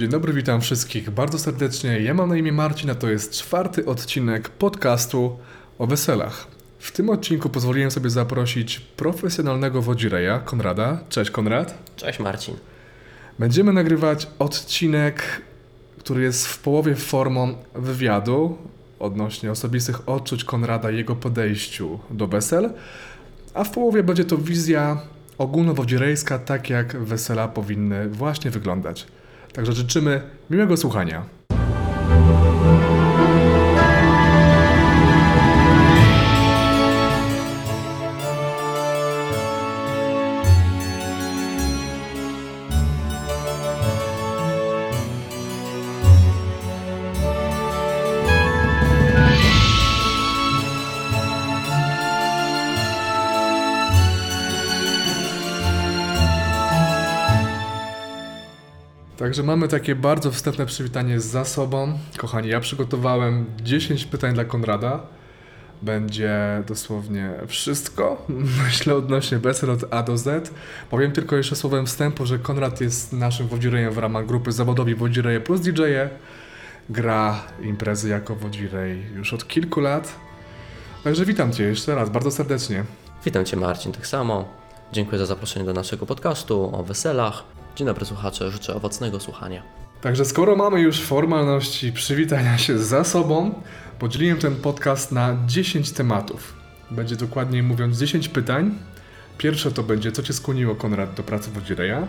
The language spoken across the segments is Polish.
Dzień dobry, witam wszystkich bardzo serdecznie. Ja mam na imię Marcin, a to jest czwarty odcinek podcastu o weselach. W tym odcinku pozwoliłem sobie zaprosić profesjonalnego wodzireja, Konrada. Cześć Konrad. Cześć Marcin. Będziemy nagrywać odcinek, który jest w połowie formą wywiadu odnośnie osobistych odczuć Konrada i jego podejściu do wesel, a w połowie będzie to wizja ogólnowodzirejska, tak jak wesela powinny właśnie wyglądać. Także życzymy miłego słuchania. Także mamy takie bardzo wstępne przywitanie za sobą. Kochani, ja przygotowałem 10 pytań dla Konrada. Będzie dosłownie wszystko, myślę, odnośnie wesel od A do Z. Powiem tylko jeszcze słowem wstępu, że Konrad jest naszym wodzirejem w ramach grupy zawodowej Wodzireje plus DJ. -e. Gra imprezy jako wodzirej już od kilku lat. Także witam Cię jeszcze raz, bardzo serdecznie. Witam Cię Marcin, tak samo. Dziękuję za zaproszenie do naszego podcastu o weselach. Dzień dobry słuchacze, życzę owocnego słuchania. Także skoro mamy już formalności przywitania się za sobą, podzieliłem ten podcast na 10 tematów. Będzie dokładniej mówiąc 10 pytań. Pierwsze to będzie, co Cię skłoniło, Konrad, do pracy wodzireja.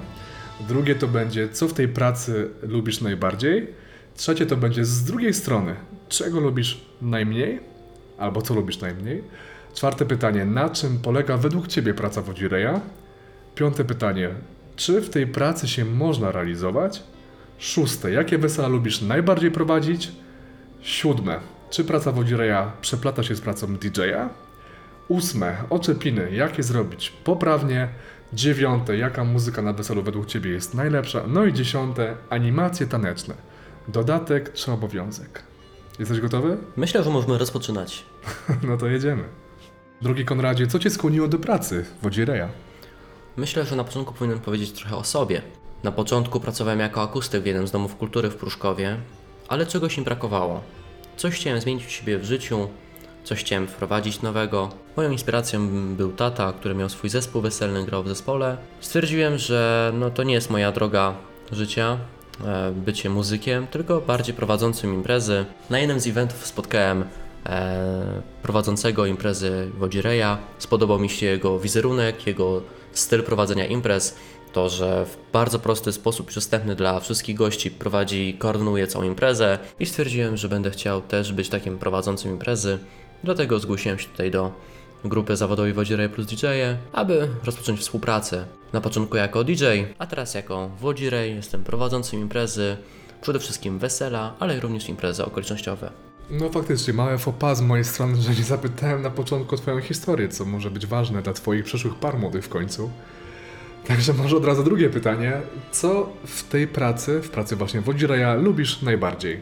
Drugie to będzie, co w tej pracy lubisz najbardziej. Trzecie to będzie z drugiej strony, czego lubisz najmniej, albo co lubisz najmniej. Czwarte pytanie, na czym polega według Ciebie praca wodzireja? Piąte pytanie, czy w tej pracy się można realizować? Szóste, jakie wesela lubisz najbardziej prowadzić? Siódme, czy praca wodzireja przeplata się z pracą DJ-a? Ósme, oczepiny, jakie zrobić poprawnie? Dziewiąte, jaka muzyka na weselu według Ciebie jest najlepsza? No i dziesiąte, animacje taneczne. Dodatek czy obowiązek? Jesteś gotowy? Myślę, że możemy rozpoczynać. no to jedziemy. Drugi Konradzie, co Cię skłoniło do pracy wodzireja? Myślę, że na początku powinienem powiedzieć trochę o sobie. Na początku pracowałem jako akustyk w jednym z domów kultury w Pruszkowie, ale czegoś mi brakowało. Coś chciałem zmienić u siebie w życiu, coś chciałem wprowadzić nowego. Moją inspiracją był tata, który miał swój zespół weselny, grał w zespole. Stwierdziłem, że no to nie jest moja droga życia, e, bycie muzykiem, tylko bardziej prowadzącym imprezy. Na jednym z eventów spotkałem e, prowadzącego imprezy Wodzireja. Spodobał mi się jego wizerunek, jego styl prowadzenia imprez, to, że w bardzo prosty sposób, przystępny dla wszystkich gości prowadzi, koordynuje całą imprezę i stwierdziłem, że będę chciał też być takim prowadzącym imprezy. Dlatego zgłosiłem się tutaj do grupy zawodowej Wodzireje plus DJ, aby rozpocząć współpracę. Na początku jako DJ, a teraz jako Wodzirej jestem prowadzącym imprezy, przede wszystkim wesela, ale również imprezy okolicznościowe. No faktycznie, małe faux z mojej strony, że nie zapytałem na początku o Twoją historię, co może być ważne dla Twoich przyszłych par młodych w końcu. Także może od razu drugie pytanie. Co w tej pracy, w pracy właśnie Wodzireja, lubisz najbardziej?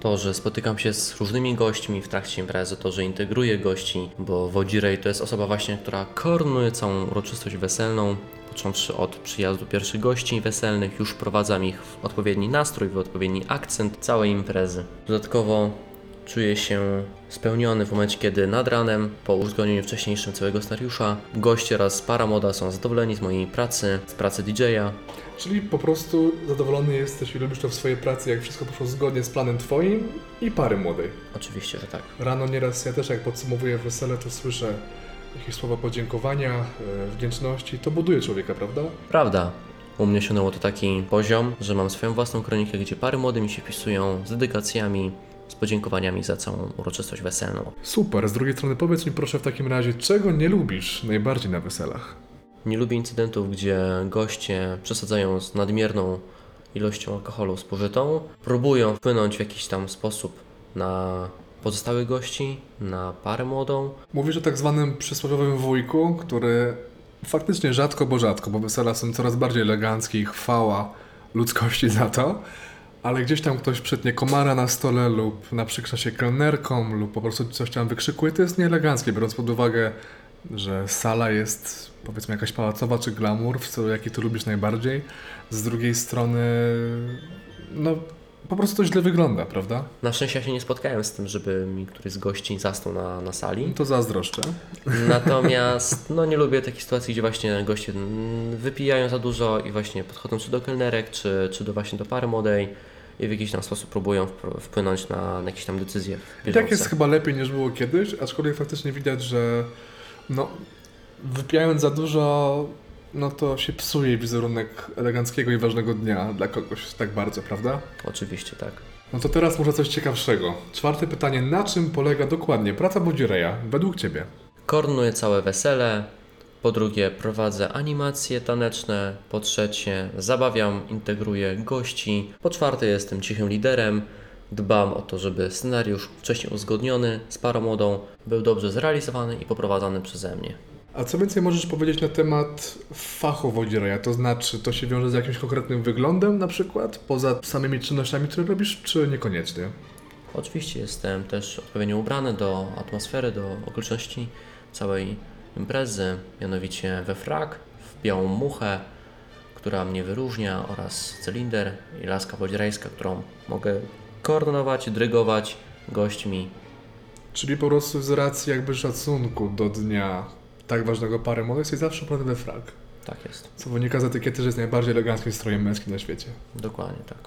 To, że spotykam się z różnymi gośćmi w trakcie imprezy, to, że integruję gości, bo Wodzirej to jest osoba właśnie, która koordynuje całą uroczystość weselną, począwszy od przyjazdu pierwszych gości weselnych, już wprowadzam ich w odpowiedni nastrój, w odpowiedni akcent całej imprezy. Dodatkowo Czuję się spełniony w momencie, kiedy nad ranem, po uzgodnieniu wcześniejszym całego scenariusza, goście oraz para moda są zadowoleni z mojej pracy, z pracy DJ-a. Czyli po prostu zadowolony jesteś i lubisz to w swojej pracy, jak wszystko poszło zgodnie z planem Twoim i pary młodej. Oczywiście, że tak. Rano nieraz ja też jak podsumowuję wesele, to słyszę jakieś słowa podziękowania, e, wdzięczności. To buduje człowieka, prawda? Prawda. U mnie osiągnęło to taki poziom, że mam swoją własną kronikę, gdzie pary młode mi się wpisują z dedykacjami, z podziękowaniami za całą uroczystość weselną. Super, z drugiej strony powiedz mi proszę w takim razie, czego nie lubisz najbardziej na weselach? Nie lubię incydentów, gdzie goście przesadzają z nadmierną ilością alkoholu spożytą, próbują wpłynąć w jakiś tam sposób na pozostałych gości, na parę młodą. Mówisz o tak zwanym przysłowiowym wujku, który faktycznie rzadko, bo rzadko, bo wesela są coraz bardziej eleganckie i chwała ludzkości za to, ale gdzieś tam ktoś przytnie komara na stole lub naprzykrza się kelnerką lub po prostu coś tam wykrzykuje, to jest nieeleganckie, biorąc pod uwagę, że sala jest powiedzmy jakaś pałacowa czy glamour, w stylu jaki ty lubisz najbardziej. Z drugiej strony Po prostu to źle wygląda, prawda? Na szczęście ja się nie spotkałem z tym, żeby mi któryś z gości zasnął na, na sali. To zazdroszczę. Natomiast no, nie lubię takich sytuacji, gdzie właśnie goście wypijają za dużo i właśnie podchodzą czy do kelnerek, czy, czy do właśnie do pary młodej i w jakiś tam sposób próbują wpłynąć na, na jakieś tam decyzje. I tak jest chyba lepiej niż było kiedyś, aczkolwiek faktycznie widać, że no, wypijając za dużo, no to się psuje wizerunek eleganckiego i ważnego dnia dla kogoś tak bardzo, prawda? Oczywiście tak. No to teraz może coś ciekawszego. Czwarte pytanie, na czym polega dokładnie praca Bodzireja według Ciebie? Koordynuję całe wesele. Po drugie, prowadzę animacje taneczne. Po trzecie, zabawiam, integruję gości. Po czwarte, jestem cichym liderem. Dbam o to, żeby scenariusz wcześniej uzgodniony z parą młodą był dobrze zrealizowany i poprowadzony przeze mnie. A co więcej możesz powiedzieć na temat fachu Wodzireja? To znaczy, to się wiąże z jakimś konkretnym wyglądem na przykład, poza samymi czynnościami, które robisz, czy niekoniecznie? Oczywiście jestem też odpowiednio ubrany do atmosfery, do okoliczności całej imprezy, mianowicie we frak, w białą muchę, która mnie wyróżnia oraz cylinder i laska wodzierejska, którą mogę koordynować, dyrygować gośćmi. Czyli po prostu z racji jakby szacunku do dnia tak ważnego pary młodych jesteś zawsze ubrany we frak. Tak jest, Co wynika z etykiety, że jest najbardziej eleganckim strojem męskim na świecie. dokładnie tak.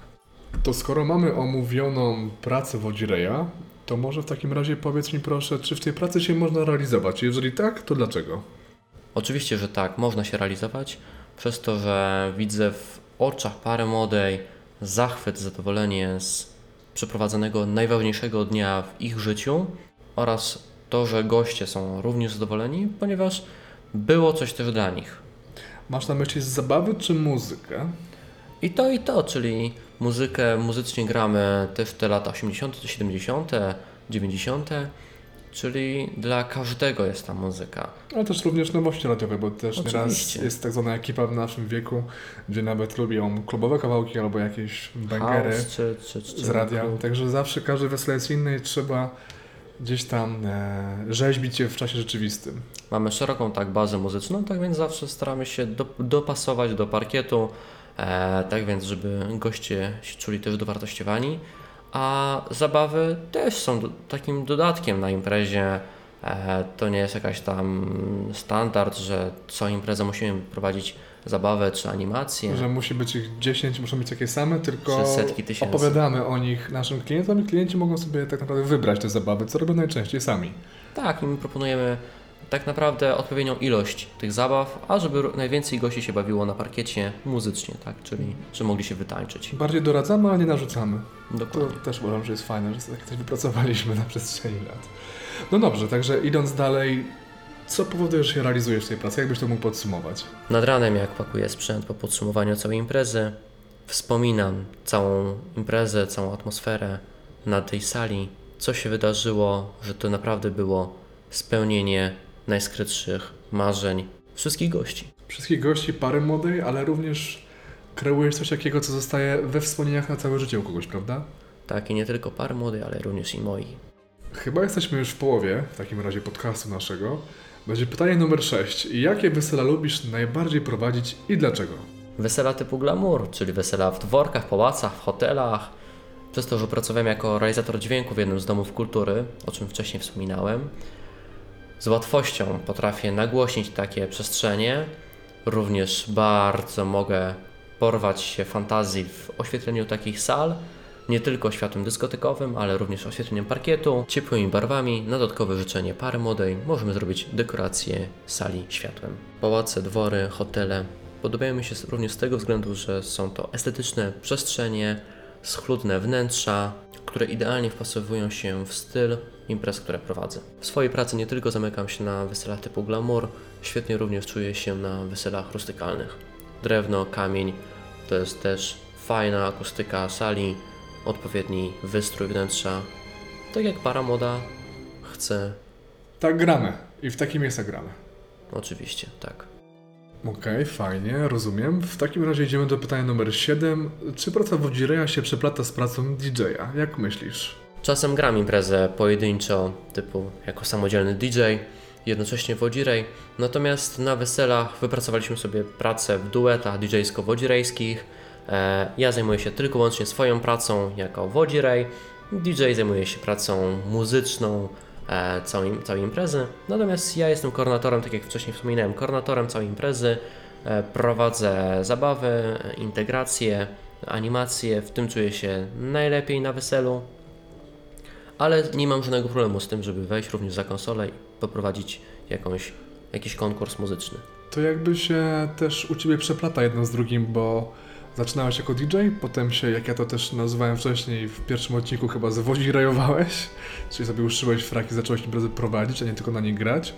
To skoro mamy omówioną pracę Wodzireja, to może w takim razie powiedz mi proszę, czy w tej pracy się można realizować? Jeżeli tak, to dlaczego? Oczywiście, że tak, można się realizować, przez to, że widzę w oczach pary młodej zachwyt, zadowolenie z przeprowadzonego najważniejszego dnia w ich życiu oraz to, że goście są również zadowoleni, ponieważ było coś też dla nich. Masz na myśli zabawy czy muzykę? I to i to, czyli muzykę, muzycznie gramy też te lata 80., 70., 90., czyli dla każdego jest ta muzyka. Ale też również nowości radiowe, bo też nieraz jest tak zwana ekipa w naszym wieku, gdzie nawet lubią klubowe kawałki albo jakieś bangery House czy, czy, czy, z radia. klub. Także zawsze każdy wesele jest inny i trzeba gdzieś tam e, rzeźbić je w czasie rzeczywistym. Mamy szeroką tak bazę muzyczną, tak więc zawsze staramy się do, dopasować do parkietu, tak więc żeby goście się czuli też dowartościowani, a zabawy też są do, takim dodatkiem na imprezie. E, to nie jest jakaś tam standard, że co imprezę musimy prowadzić zabawę czy animację. Że musi być ich 10, muszą być takie same, tylko opowiadamy o nich naszym klientom i klienci mogą sobie tak naprawdę wybrać te zabawy, co robią najczęściej sami. Tak, i my proponujemy tak naprawdę odpowiednią ilość tych zabaw, a żeby najwięcej gości się bawiło na parkiecie muzycznie, tak, czyli że mogli się wytańczyć. Bardziej doradzamy, ale nie narzucamy. To Dokładnie. też uważam, że jest fajne, że takie coś wypracowaliśmy na przestrzeni lat. No dobrze, także idąc dalej, co powoduje, że się realizujesz w tej pracy? Jakbyś to mógł podsumować? Nad ranem, jak pakuję sprzęt po podsumowaniu całej imprezy, wspominam całą imprezę, całą atmosferę na tej sali, co się wydarzyło, że to naprawdę było spełnienie najskrytszych marzeń wszystkich gości. Wszystkich gości pary młodej, ale również kreujesz coś takiego, co zostaje we wspomnieniach na całe życie u kogoś, prawda? Tak, i nie tylko pary młodej, ale również i moi. Chyba jesteśmy już w połowie, w takim razie podcastu naszego. Będzie pytanie numer 6. Jakie wesela lubisz najbardziej prowadzić i dlaczego? Wesela typu glamour, czyli wesela w dworkach, pałacach, w hotelach. Przez to, że pracowałem jako realizator dźwięku w jednym z domów kultury, o czym wcześniej wspominałem, z łatwością potrafię nagłośnić takie przestrzenie. Również bardzo mogę porwać się fantazji w oświetleniu takich sal. Nie tylko światłem dyskotekowym, ale również oświetleniem parkietu, ciepłymi barwami. Na dodatkowe życzenie pary młodej możemy zrobić dekorację sali światłem. Pałace, dwory, hotele podobają mi się również z tego względu, że są to estetyczne przestrzenie, schludne wnętrza, które idealnie wpasowują się w styl imprez, które prowadzę. W swojej pracy nie tylko zamykam się na weselach typu glamour, świetnie również czuję się na weselach rustykalnych. Drewno, kamień to jest też fajna akustyka sali, odpowiedni wystrój wnętrza. Tak jak para moda chce, Tak gramy. I w takie miejsca gramy. oczywiście, tak. Okej, fajnie, rozumiem. W takim razie idziemy do pytania numer 7. Czy praca Wodzireja się przeplata z pracą DJ-a? Jak myślisz? Czasem gram imprezę pojedynczo, typu jako samodzielny DJ, jednocześnie wodzirej, natomiast na weselach wypracowaliśmy sobie pracę w duetach DJ-sko-wodzirejskich, E, ja zajmuję się tylko i wyłącznie swoją pracą jako wodzirej. DJ zajmuje się pracą muzyczną całej, całej imprezy. Natomiast ja jestem koordynatorem, tak jak wcześniej wspominałem, koordynatorem całej imprezy. E, prowadzę zabawy, e, integracje, animacje. W tym czuję się najlepiej na weselu. Ale nie mam żadnego problemu z tym, żeby wejść również za konsolę i poprowadzić jakąś, jakiś konkurs muzyczny. To jakby się też u Ciebie przeplata jedno z drugim, bo zaczynałeś jako DJ, potem się, jak ja to też nazywałem wcześniej, w pierwszym odcinku chyba zwozirajowałeś, czyli sobie uszyłeś fraki, zacząłeś imprezy prowadzić, a nie tylko na nie grać.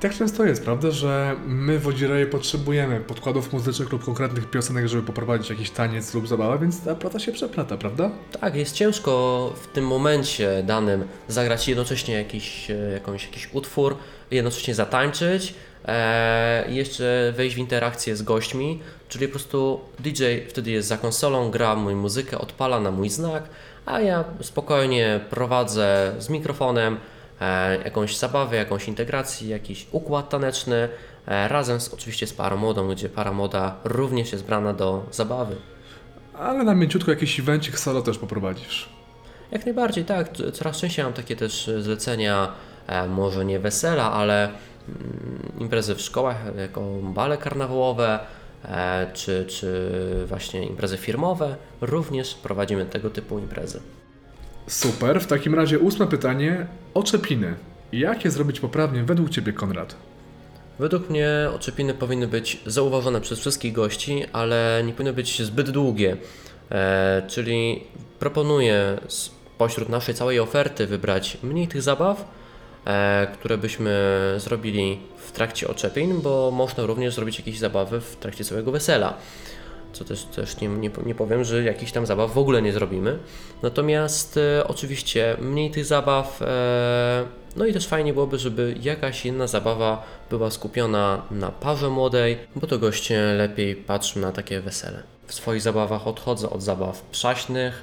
Tak często jest, prawda, że my wodzireje potrzebujemy podkładów muzycznych lub konkretnych piosenek, żeby poprowadzić jakiś taniec lub zabawę, więc ta plata się przeplata, prawda? Tak, jest ciężko w tym momencie danym zagrać jednocześnie jakiś, e, jakąś, jakiś utwór, jednocześnie zatańczyć e, i jeszcze wejść w interakcję z gośćmi, czyli po prostu DJ wtedy jest za konsolą, gra mój muzykę, odpala na mój znak, a ja spokojnie prowadzę z mikrofonem e, jakąś zabawę, jakąś integrację, jakiś układ taneczny, e, razem z, oczywiście z parą młodą, gdzie para młoda również jest brana do zabawy. Ale na mięciutko jakiś evencik solo też poprowadzisz. Jak najbardziej, tak. Coraz częściej mam takie też zlecenia, może nie wesela, ale mm, imprezy w szkołach, e, jako bale karnawałowe, e, czy, czy właśnie imprezy firmowe. Również prowadzimy tego typu imprezy. Super, w takim razie ósme pytanie, oczepiny. Jak je zrobić poprawnie według Ciebie, Konrad? Według mnie oczepiny powinny być zauważone przez wszystkich gości, ale nie powinny być zbyt długie. E, czyli proponuję spośród naszej całej oferty wybrać mniej tych zabaw, e, które byśmy zrobili w trakcie oczepin, bo można również zrobić jakieś zabawy w trakcie całego wesela. Co też, też nie, nie, nie powiem, że jakichś tam zabaw w ogóle nie zrobimy. Natomiast e, oczywiście mniej tych zabaw, e, no i też fajnie byłoby, żeby jakaś jedna zabawa była skupiona na parze młodej, bo to goście lepiej patrzą na takie wesele. W swoich zabawach odchodzę od zabaw przaśnych,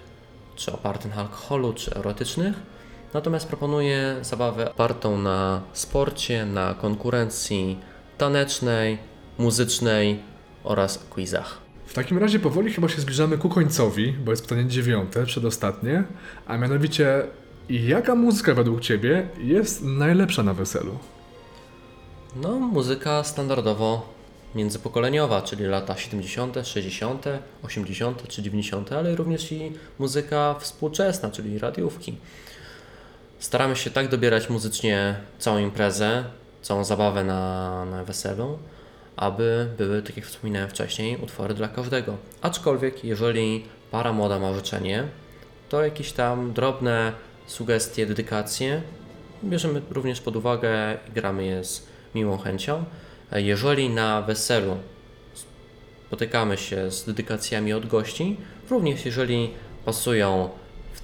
czy opartych na alkoholu, czy erotycznych. Natomiast proponuję zabawę opartą na sporcie, na konkurencji tanecznej, muzycznej oraz quizach. W takim razie powoli chyba się zbliżamy ku końcowi, bo jest pytanie dziewiąte, przedostatnie, a mianowicie jaka muzyka według Ciebie jest najlepsza na weselu? No, muzyka standardowo międzypokoleniowa, czyli lata 70., 60., 80. czy 90., ale również i muzyka współczesna, czyli radiówki. Staramy się tak dobierać muzycznie całą imprezę, całą zabawę na, na weselu, aby były, tak jak wspominałem wcześniej, utwory dla każdego. Aczkolwiek, jeżeli para młoda ma życzenie, to jakieś tam drobne sugestie, dedykacje bierzemy również pod uwagę i gramy je z miłą chęcią. Jeżeli na weselu spotykamy się z dedykacjami od gości, również jeżeli pasują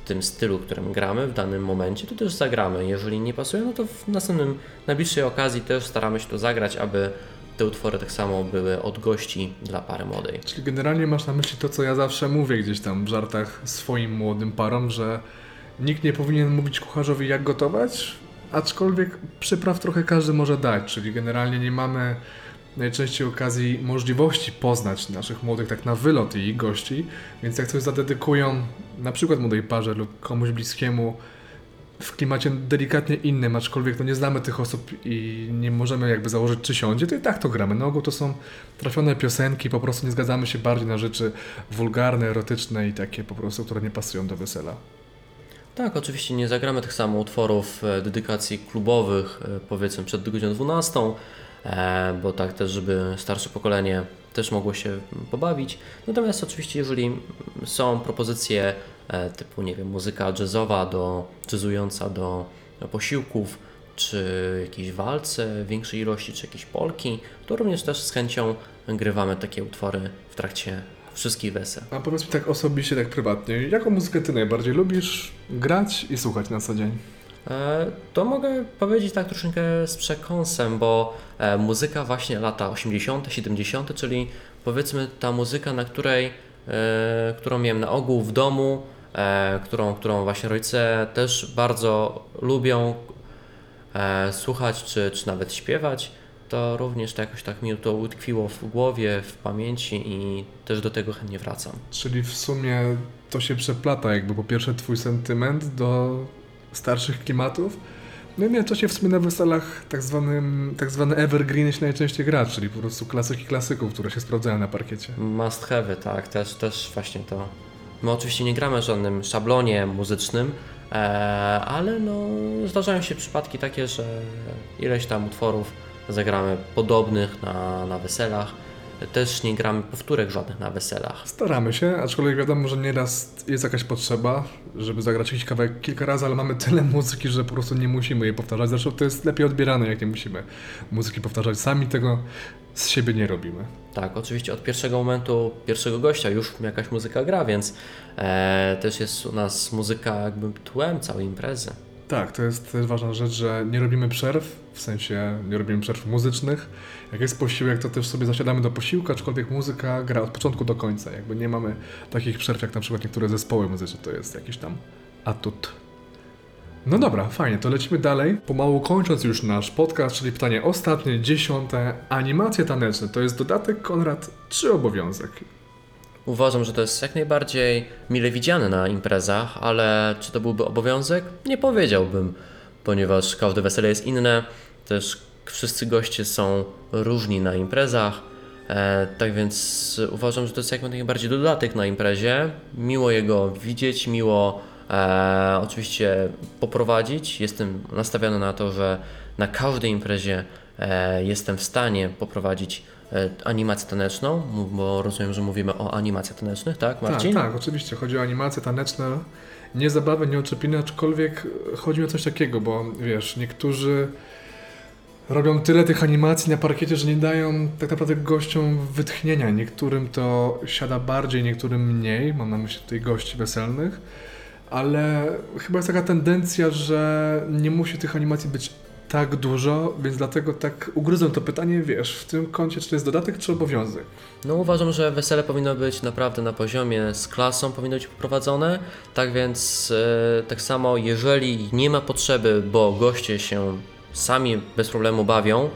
tym stylu, którym gramy w danym momencie, to też zagramy. Jeżeli nie pasują, no to w następnym, najbliższej okazji też staramy się to zagrać, aby te utwory tak samo były od gości dla pary młodej. Czyli generalnie masz na myśli to, co ja zawsze mówię gdzieś tam w żartach swoim młodym parom, że nikt nie powinien mówić kucharzowi jak gotować, aczkolwiek przypraw trochę każdy może dać, czyli generalnie nie mamy najczęściej okazji, możliwości poznać naszych młodych tak na wylot i ich gości, więc jak coś zadedykują na przykład młodej parze lub komuś bliskiemu w klimacie delikatnie innym, aczkolwiek no nie znamy tych osób i nie możemy jakby założyć czy siądzie, to i tak to gramy. Na ogół to są trafione piosenki, po prostu nie zgadzamy się bardziej na rzeczy wulgarne, erotyczne i takie po prostu, które nie pasują do wesela. Tak, oczywiście nie zagramy tych samo utworów e, dedykacji klubowych, e, powiedzmy przed godziną 12, e, bo tak też, żeby starsze pokolenie też mogło się pobawić. Natomiast oczywiście, jeżeli są propozycje e, typu, nie wiem, muzyka jazzowa, do, jazzująca do posiłków, czy jakieś walce większej ilości, czy jakieś polki, to również też z chęcią grywamy takie utwory w trakcie wszystkich wesel. A powiedz mi tak osobiście, tak prywatnie, jaką muzykę ty najbardziej lubisz grać i słuchać na co dzień? E, To mogę powiedzieć tak troszeczkę z przekąsem, bo e, muzyka właśnie lata 80., 70., czyli powiedzmy ta muzyka, na której, e, którą miałem na ogół w domu, którą, którą właśnie rodzice też bardzo lubią słuchać czy, czy nawet śpiewać. to również to jakoś tak mi to utkwiło w głowie, w pamięci i też do tego chętnie wracam. Czyli w sumie to się przeplata, jakby po pierwsze twój sentyment do starszych klimatów, no i się w sumie na weselach tak, zwanym, tak zwany evergreen się najczęściej gra, czyli po prostu klasyki klasyków, które się sprawdzają na parkiecie. Must have, tak, też, też właśnie to. My oczywiście nie gramy żadnym szablonie muzycznym, e, ale no, zdarzają się przypadki takie, że ileś tam utworów zagramy podobnych na, na weselach. Też nie gramy powtórek żadnych na weselach. Staramy się, aczkolwiek wiadomo, że nieraz jest jakaś potrzeba, żeby zagrać jakiś kawałek kilka razy, ale mamy tyle muzyki, że po prostu nie musimy jej powtarzać. Zresztą to jest lepiej odbierane, jak nie musimy muzyki powtarzać. Sami tego z siebie nie robimy. Tak, oczywiście od pierwszego momentu, pierwszego gościa już jakaś muzyka gra, więc e, też jest u nas muzyka jakby tłem całej imprezy. Tak, to jest też ważna rzecz, że nie robimy przerw, w sensie nie robimy przerw muzycznych. Jak jest posiłek, to też sobie zasiadamy do posiłku, aczkolwiek muzyka gra od początku do końca. Jakby nie mamy takich przerw jak na przykład niektóre zespoły muzyczne, to jest jakiś tam atut. No dobra, fajnie, to lecimy dalej. Pomału kończąc już nasz podcast, czyli pytanie ostatnie, dziesiąte. Animacje taneczne to jest dodatek, Konrad, czy obowiązek? Uważam, że to jest jak najbardziej mile widziane na imprezach, ale czy to byłby obowiązek? Nie powiedziałbym, ponieważ każde wesele jest inne, też wszyscy goście są różni na imprezach, e, tak więc uważam, że to jest jak najbardziej dodatek na imprezie. Miło jego widzieć, miło e, oczywiście poprowadzić. Jestem nastawiony na to, że na każdej imprezie e, jestem w stanie poprowadzić animację taneczną, bo rozumiem, że mówimy o animacjach tanecznych, tak Marcin? Tak, tak, oczywiście. Chodzi o animacje taneczne, nie zabawy, nie oczepiny, aczkolwiek chodzi o coś takiego, bo wiesz, niektórzy robią tyle tych animacji na parkiecie, że nie dają tak naprawdę gościom wytchnienia. Niektórym to siada bardziej, niektórym mniej. Mam na myśli tutaj gości weselnych. Ale chyba jest taka tendencja, że nie musi tych animacji być tak dużo, więc dlatego tak ugryzłem to pytanie, wiesz, w tym kącie, czy to jest dodatek, czy obowiązek. No uważam, że wesele powinno być naprawdę na poziomie z klasą, powinno być poprowadzone. Tak więc e, tak samo, jeżeli nie ma potrzeby, bo goście się sami bez problemu bawią,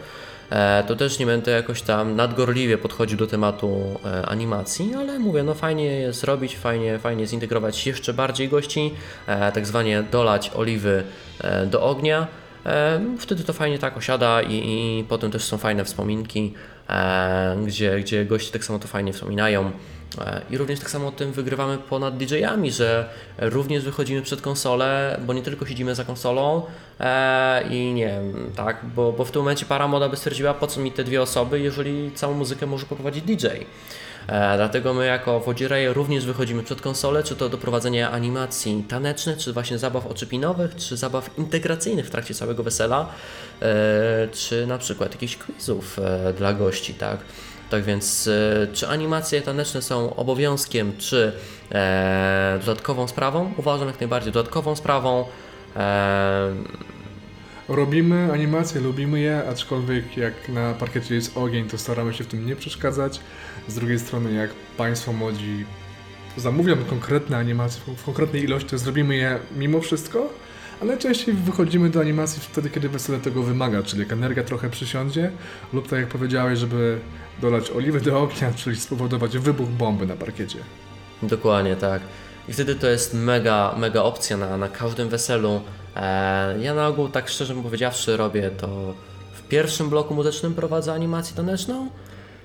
e, to też nie będę jakoś tam nadgorliwie podchodził do tematu e, animacji, ale mówię, no fajnie jest zrobić, fajnie, fajnie zintegrować jeszcze bardziej gości, tak zwanie dolać oliwy do ognia. E, Wtedy to fajnie tak osiada i, i potem też są fajne wspominki, e, gdzie, gdzie goście tak samo to fajnie wspominają. E, I również tak samo tym wygrywamy ponad DJ-ami, że również wychodzimy przed konsolę, bo nie tylko siedzimy za konsolą e, i nie wiem, tak, bo, bo w tym momencie para moda by stwierdziła, po co mi te dwie osoby, jeżeli całą muzykę może poprowadzić DJ. E, dlatego my jako wodzireje również wychodzimy przed konsolę, czy to do prowadzenia animacji tanecznych, czy właśnie zabaw oczepinowych, czy zabaw integracyjnych w trakcie całego wesela, e, czy na przykład jakichś quizów e, dla gości, tak. Tak więc, e, czy animacje taneczne są obowiązkiem, czy e, dodatkową sprawą? Uważam jak najbardziej dodatkową sprawą. E, Robimy animacje, lubimy je, aczkolwiek jak na parkiecie jest ogień, to staramy się w tym nie przeszkadzać. Z drugiej strony, jak Państwo młodzi zamówią konkretne animacje w konkretnej ilości, to zrobimy je mimo wszystko, ale najczęściej wychodzimy do animacji wtedy, kiedy wesele tego wymaga, czyli jak energia trochę przysiądzie, lub tak jak powiedziałeś, żeby dolać oliwy do ognia, czyli spowodować wybuch bomby na parkiecie. Dokładnie tak. I wtedy to jest mega, mega opcja na, na każdym weselu. E, ja na ogół, tak szczerze powiedziawszy, robię to w pierwszym bloku muzycznym prowadzę animację taneczną.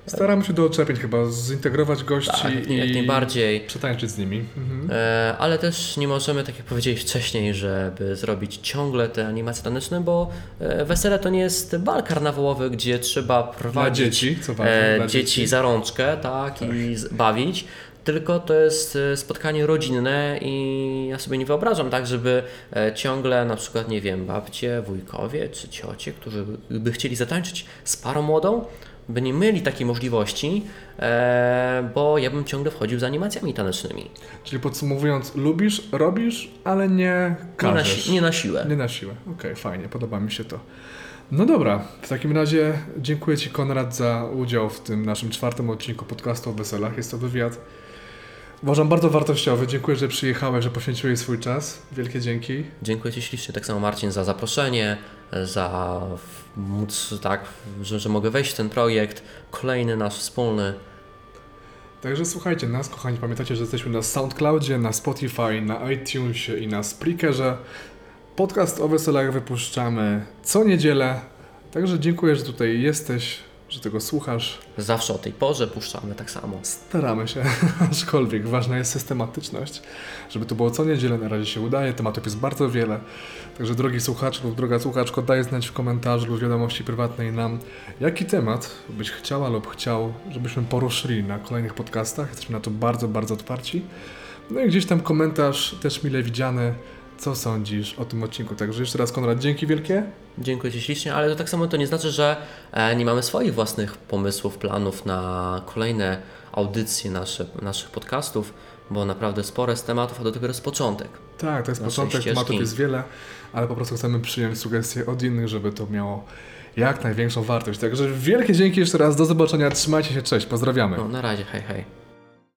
Staramy się do chyba zintegrować gości Tak, jak, i jak najbardziej. przetańczyć z nimi. Mhm. E, ale też nie możemy, tak jak powiedziałeś wcześniej, żeby zrobić ciągle te animacje taneczne, bo e, wesele to nie jest bal karnawałowy, gdzie trzeba prowadzić dzieci, co ważne, e, dla dzieci za rączkę, tak, i z- bawić. Tylko to jest e, spotkanie rodzinne i ja sobie nie wyobrażam tak, żeby e, ciągle na przykład, nie wiem, babcie, wujkowie czy ciocie, którzy by chcieli zatańczyć z parą młodą, by nie mieli takiej możliwości, e, bo ja bym ciągle wchodził z animacjami tanecznymi. Czyli podsumowując, lubisz, robisz, ale nie Nie na, każesz. nie na siłę. Nie na siłę. Okej, fajnie, podoba mi się to. No dobra, w takim razie dziękuję Ci Konrad za udział w tym naszym czwartym odcinku podcastu o weselach. Jest to wywiad Uważam bardzo wartościowy. Dziękuję, że przyjechałeś, że poświęciłeś swój czas. Wielkie dzięki. Dziękuję Ci ślicznie, tak samo Marcin, za zaproszenie, za móc, tak, że, że mogę wejść w ten projekt. Kolejny nasz wspólny. Także słuchajcie nas, kochani, pamiętajcie, że jesteśmy na SoundCloudzie, na Spotify, na iTunesie i na Spreakerze. Podcast o weselach wypuszczamy co niedzielę. Także dziękuję, że tutaj jesteś, że tego słuchasz. Zawsze o tej porze puszczamy tak samo. Staramy się, aczkolwiek ważna jest systematyczność, żeby to było co niedzielę, na razie się udaje, tematów jest bardzo wiele. Także drogi słuchacz lub droga słuchaczko, daj znać w komentarzu lub wiadomości prywatnej nam, jaki temat byś chciała lub chciał, żebyśmy poruszyli na kolejnych podcastach. Jesteśmy na to bardzo, bardzo otwarci. No i gdzieś tam komentarz też mile widziany, co sądzisz o tym odcinku. Także jeszcze raz Konrad, dzięki wielkie. Dziękuję Ci ślicznie, ale to tak samo to nie znaczy, że e, nie mamy swoich własnych pomysłów, planów na kolejne audycje nasze, naszych podcastów, bo naprawdę sporo jest tematów, a do tego jest początek. Tak, to jest początek, ścieżki. tematów jest wiele, ale po prostu chcemy przyjąć sugestie od innych, żeby to miało jak największą wartość. Także wielkie dzięki jeszcze raz, do zobaczenia, trzymajcie się, cześć, pozdrawiamy. No, na razie, hej, hej.